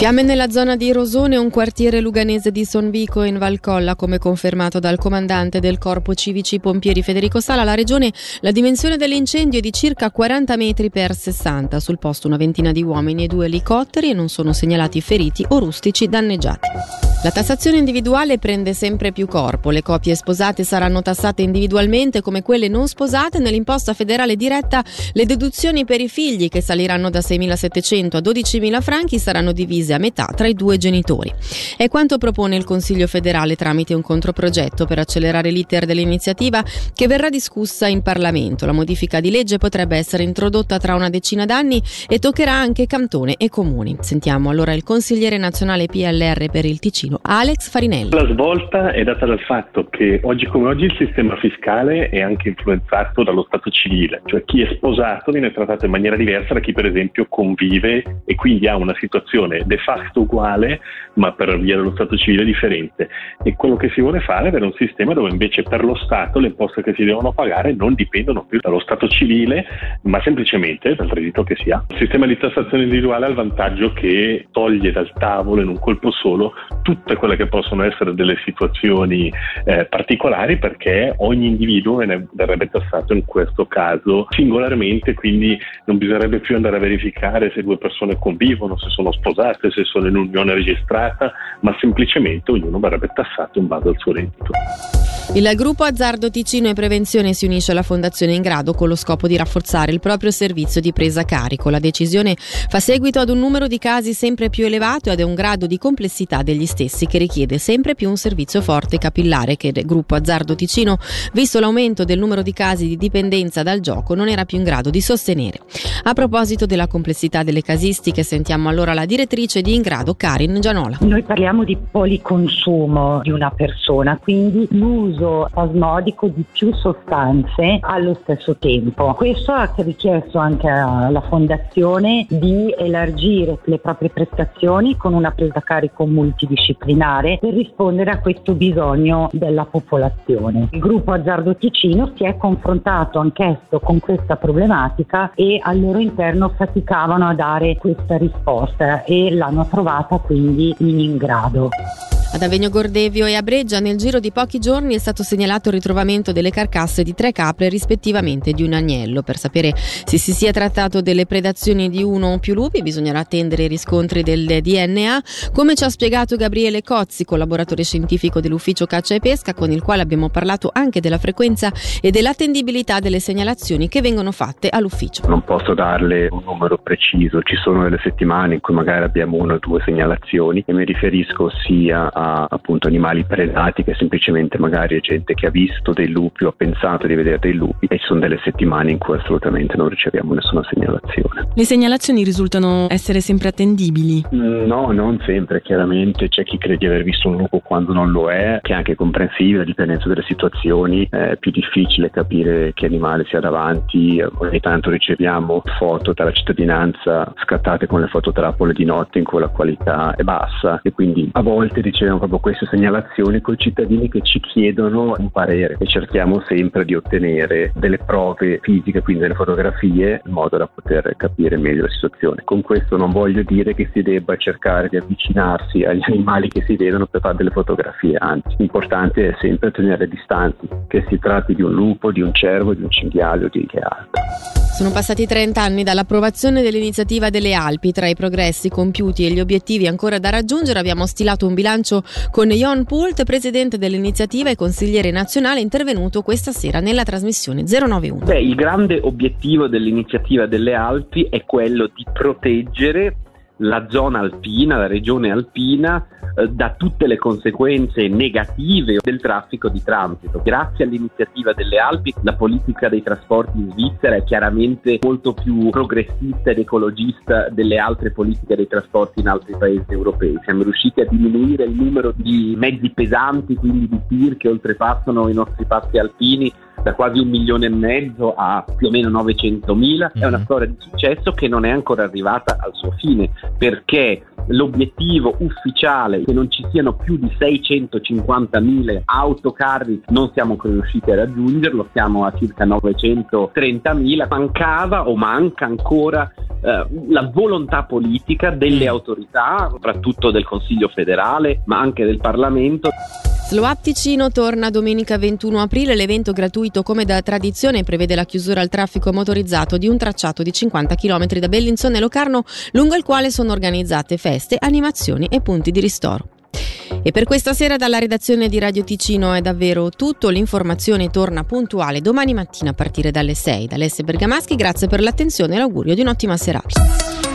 Fiamme nella zona di Rosone, un quartiere luganese di Sonvico in Valcolla, come confermato dal comandante del Corpo Civici Pompieri Federico Sala. La regione, la dimensione dell'incendio è di circa 40 metri per 60. Sul posto una ventina di uomini e due elicotteri e non sono segnalati feriti o rustici danneggiati. La tassazione individuale prende sempre più corpo. Le coppie sposate saranno tassate individualmente come quelle non sposate. Nell'imposta federale diretta le deduzioni per i figli che saliranno da 6.700 a 12.000 franchi saranno divise a metà tra i due genitori. È quanto propone il Consiglio federale tramite un controprogetto per accelerare l'iter dell'iniziativa che verrà discussa in Parlamento. La modifica di legge potrebbe essere introdotta tra una decina d'anni e toccherà anche cantone e comuni. Sentiamo allora il consigliere nazionale PLR per il Ticino Alex Farinelli. La svolta è data dal fatto che oggi come oggi il sistema fiscale è anche influenzato dallo stato civile, cioè chi è sposato viene trattato in maniera diversa da chi per esempio convive e quindi ha una situazione de facto uguale ma per via dello stato civile differente. E quello che si vuole fare è avere un sistema dove invece per lo Stato le imposte che si devono pagare non dipendono più dallo stato civile ma semplicemente dal reddito che si ha. Il sistema di tassazione individuale ha il vantaggio che toglie dal tavolo in un colpo solo tutte quelle che possono essere delle situazioni eh, particolari perché ogni individuo verrebbe tassato in questo caso singolarmente, quindi non bisognerebbe più andare a verificare se due persone convivono, se sono sposate, se sono in unione registrata, ma semplicemente ognuno verrebbe tassato in base al suo reddito. Il gruppo Azzardo Ticino e Prevenzione si unisce alla Fondazione Ingrado con lo scopo di rafforzare il proprio servizio di presa a carico. La decisione fa seguito ad un numero di casi sempre più elevato e ad un grado di complessità degli stessi che richiede sempre più un servizio forte e capillare che il gruppo Azzardo Ticino, visto l'aumento del numero di casi di dipendenza dal gioco, non era più in grado di sostenere. A proposito della complessità delle casistiche, sentiamo allora la direttrice di Ingrado, Karin Gianola. Noi parliamo di policonsumo di una persona, quindi l'uso uso osmodico di più sostanze allo stesso tempo. Questo ha richiesto anche alla Fondazione di elargire le proprie prestazioni con una presa a carico multidisciplinare per rispondere a questo bisogno della popolazione. Il gruppo Azzardo Ticino si è confrontato anch'esso con questa problematica e al loro interno faticavano a dare questa risposta e l'hanno trovata quindi in ingrado. Ad Avegno Gordevio e a Breggia nel giro di pochi giorni è stato segnalato il ritrovamento delle carcasse di tre capre rispettivamente di un agnello. Per sapere se si sia trattato delle predazioni di uno o più lupi bisognerà attendere i riscontri del DNA, come ci ha spiegato Gabriele Cozzi, collaboratore scientifico dell'ufficio caccia e pesca, con il quale abbiamo parlato anche della frequenza e dell'attendibilità delle segnalazioni che vengono fatte all'ufficio. Non posso darle un numero preciso, ci sono delle settimane in cui magari abbiamo una o due segnalazioni e mi riferisco sia a appunto animali predati che semplicemente magari è gente che ha visto dei lupi o ha pensato di vedere dei lupi e ci sono delle settimane in cui assolutamente non riceviamo nessuna segnalazione. Le segnalazioni risultano essere sempre attendibili? No, non sempre, chiaramente c'è chi crede di aver visto un lupo quando non lo è, che è anche comprensibile, a dipendenza delle situazioni è più difficile capire che animale sia davanti, ogni tanto riceviamo foto dalla cittadinanza scattate con le fototrappole di notte in cui la qualità è bassa e quindi a volte riceviamo riceviamo proprio queste segnalazioni con i cittadini che ci chiedono un parere e cerchiamo sempre di ottenere delle prove fisiche, quindi delle fotografie, in modo da poter capire meglio la situazione. Con questo non voglio dire che si debba cercare di avvicinarsi agli animali che si vedono per fare delle fotografie, anzi l'importante è sempre tenere distanti, che si tratti di un lupo, di un cervo, di un cinghiale o di che altro. Sono passati 30 anni dall'approvazione dell'iniziativa delle Alpi. Tra i progressi compiuti e gli obiettivi ancora da raggiungere abbiamo stilato un bilancio con Jon Pult, presidente dell'iniziativa e consigliere nazionale, intervenuto questa sera nella trasmissione 091. Beh, il grande obiettivo dell'iniziativa delle Alpi è quello di proteggere la zona alpina, la regione alpina, eh, da tutte le conseguenze negative del traffico di transito. Grazie all'iniziativa delle Alpi, la politica dei trasporti in Svizzera è chiaramente molto più progressista ed ecologista delle altre politiche dei trasporti in altri paesi europei. Siamo riusciti a diminuire il numero di mezzi pesanti, quindi di tir che oltrepassano i nostri passi alpini da quasi un milione e mezzo a più o meno 900 mila. Mm-hmm. È una mhm. storia di successo che non è ancora arrivata al suo fine perché l'obiettivo ufficiale che non ci siano più di 650.000 autocarri non siamo ancora riusciti a raggiungerlo, siamo a circa 930.000, mancava o manca ancora eh, la volontà politica delle mm. autorità, soprattutto del Consiglio federale, ma anche del Parlamento. Slow Up Ticino torna domenica 21 aprile. L'evento gratuito come da tradizione prevede la chiusura al traffico motorizzato di un tracciato di 50 km da Bellinzone e Locarno, lungo il quale sono organizzate feste, animazioni e punti di ristoro. E per questa sera dalla redazione di Radio Ticino è davvero tutto. L'informazione torna puntuale domani mattina a partire dalle 6. Da Alessia Bergamaschi, grazie per l'attenzione e l'augurio di un'ottima serata.